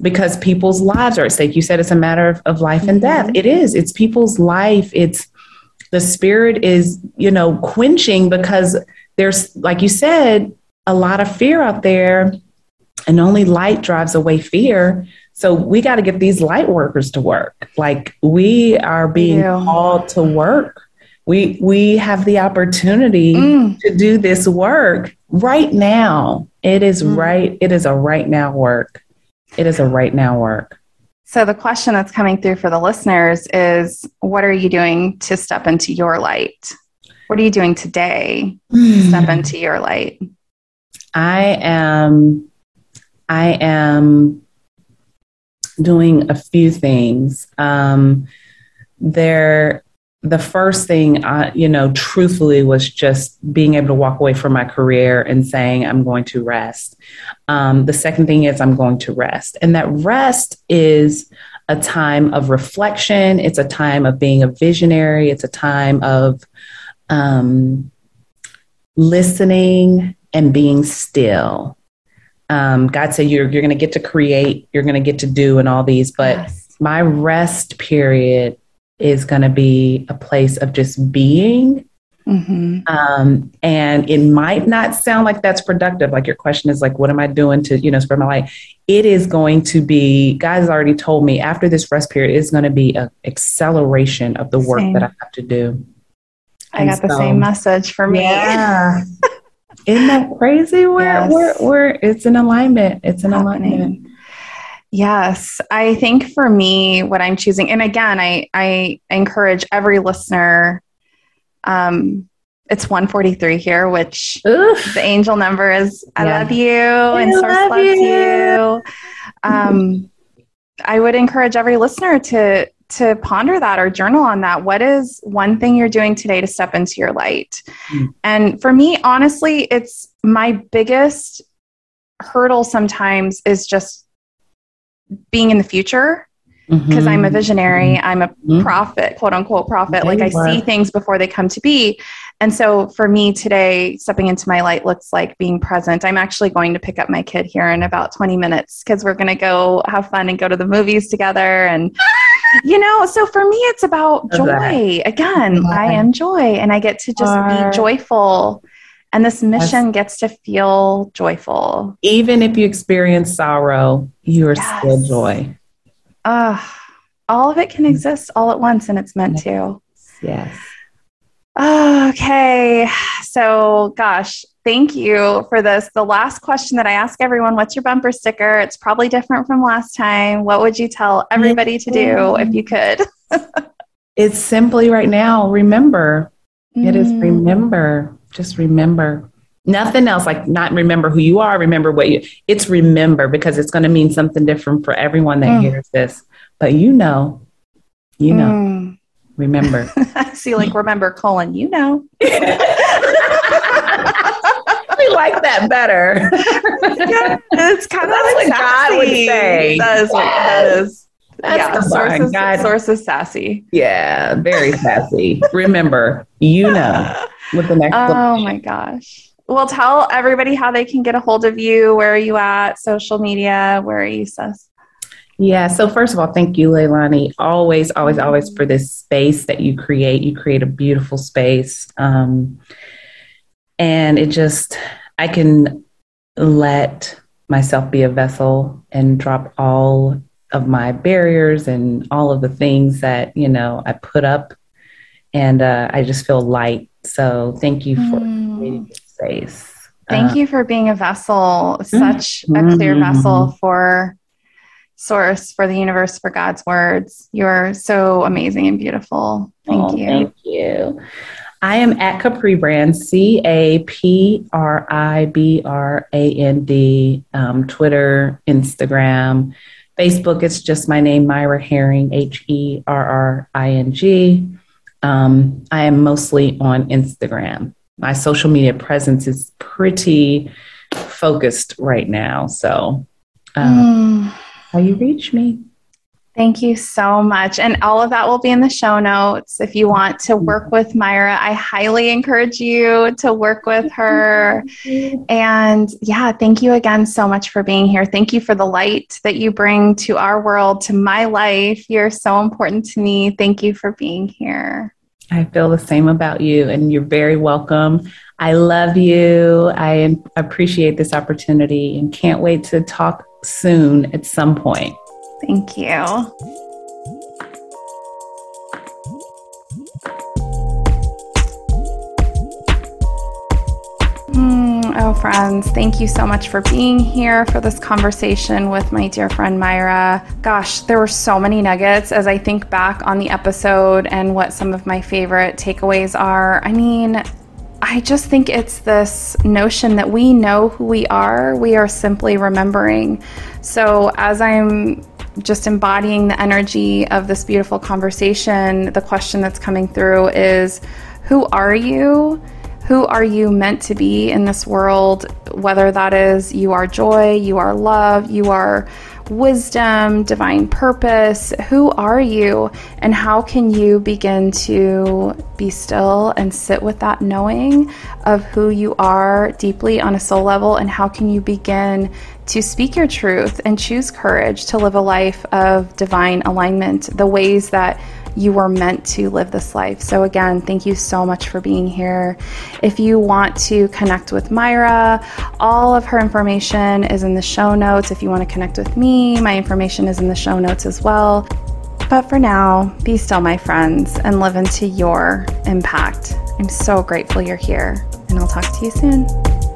because people's lives are at stake. You said it's a matter of, of life and death. Mm-hmm. It is. It's people's life. It's the spirit is, you know, quenching because there's, like you said, a lot of fear out there, and only light drives away fear. So we got to get these light workers to work. Like we are being yeah. called to work. We we have the opportunity mm. to do this work right now. It is mm. right. It is a right now work. It is a right now work. So, the question that's coming through for the listeners is what are you doing to step into your light? What are you doing today to step hmm. into your light? I am, I am doing a few things. Um, there, the first thing, I, you know, truthfully, was just being able to walk away from my career and saying, I'm going to rest. Um, the second thing is, I'm going to rest. And that rest is a time of reflection, it's a time of being a visionary, it's a time of um, listening and being still. Um, God said you're you're going to get to create, you're going to get to do, and all these. But yes. my rest period is going to be a place of just being. Mm-hmm. Um, and it might not sound like that's productive. Like your question is like, what am I doing to, you know, spread my light? It is going to be, God has already told me after this rest period, it's going to be an acceleration of the work Same. that I have to do. I and got so, the same message for me. Yeah. Isn't that crazy? We're, yes. we're, we're, it's an alignment. It's an Happening. alignment. Yes, I think for me, what I'm choosing, and again, I I encourage every listener. Um, it's 143 here, which Oof. the angel number is. I yeah. love you, I and Source love loves you. you. Um, I would encourage every listener to to ponder that or journal on that. What is one thing you're doing today to step into your light? Mm. And for me, honestly, it's my biggest hurdle sometimes is just being in the future because mm-hmm. I'm a visionary, mm-hmm. I'm a mm-hmm. prophet, quote unquote prophet. like I see things before they come to be. And so for me today, stepping into my light looks like being present. I'm actually going to pick up my kid here in about 20 minutes because we're going to go have fun and go to the movies together. And, you know, so for me, it's about joy. Again, I am joy and I get to just be joyful and this mission yes. gets to feel joyful. Even if you experience sorrow, you are yes. still joy. Uh, all of it can exist all at once, and it's meant yes. to. Yes. Okay. So, gosh, thank you for this. The last question that I ask everyone what's your bumper sticker? It's probably different from last time. What would you tell everybody to do if you could? it's simply right now remember. Mm. It is mm. remember just remember. Nothing else like not remember who you are remember what you it's remember because it's going to mean something different for everyone that mm. hears this. But you know you know. Mm. remember. I see like remember colon you know. We like that better. Yeah, it's kind of like what god would say. That is, yes. that's yeah, source is, God. source is sassy. Yeah, very sassy. Remember, you know with the next. Oh my gosh. Well, tell everybody how they can get a hold of you. Where are you at? Social media. Where are you, sis? Yeah. So first of all, thank you, Leilani. Always, always, always for this space that you create. You create a beautiful space, um, and it just I can let myself be a vessel and drop all of my barriers and all of the things that you know I put up, and uh, I just feel light so thank you for mm. space. Thank uh, you for being a vessel, such mm-hmm. a clear vessel for source, for the universe, for God's words. You're so amazing and beautiful. Thank oh, you. Thank you. I am at Capri Brand, C A P R I B R A N D, um, Twitter, Instagram, Facebook. It's just my name, Myra Herring, H E R R I N G. Um, I am mostly on Instagram. My social media presence is pretty focused right now. So, um, mm. how you reach me? Thank you so much. And all of that will be in the show notes. If you want to work with Myra, I highly encourage you to work with her. And yeah, thank you again so much for being here. Thank you for the light that you bring to our world, to my life. You're so important to me. Thank you for being here. I feel the same about you, and you're very welcome. I love you. I appreciate this opportunity and can't wait to talk soon at some point. Thank you. Hmm, oh, friends, thank you so much for being here for this conversation with my dear friend Myra. Gosh, there were so many nuggets as I think back on the episode and what some of my favorite takeaways are. I mean, I just think it's this notion that we know who we are, we are simply remembering. So, as I'm just embodying the energy of this beautiful conversation, the question that's coming through is who are you? Who are you meant to be in this world? Whether that is you are joy, you are love, you are wisdom, divine purpose. Who are you? And how can you begin to be still and sit with that knowing of who you are deeply on a soul level? And how can you begin to speak your truth and choose courage to live a life of divine alignment, the ways that you were meant to live this life. So, again, thank you so much for being here. If you want to connect with Myra, all of her information is in the show notes. If you want to connect with me, my information is in the show notes as well. But for now, be still, my friends, and live into your impact. I'm so grateful you're here, and I'll talk to you soon.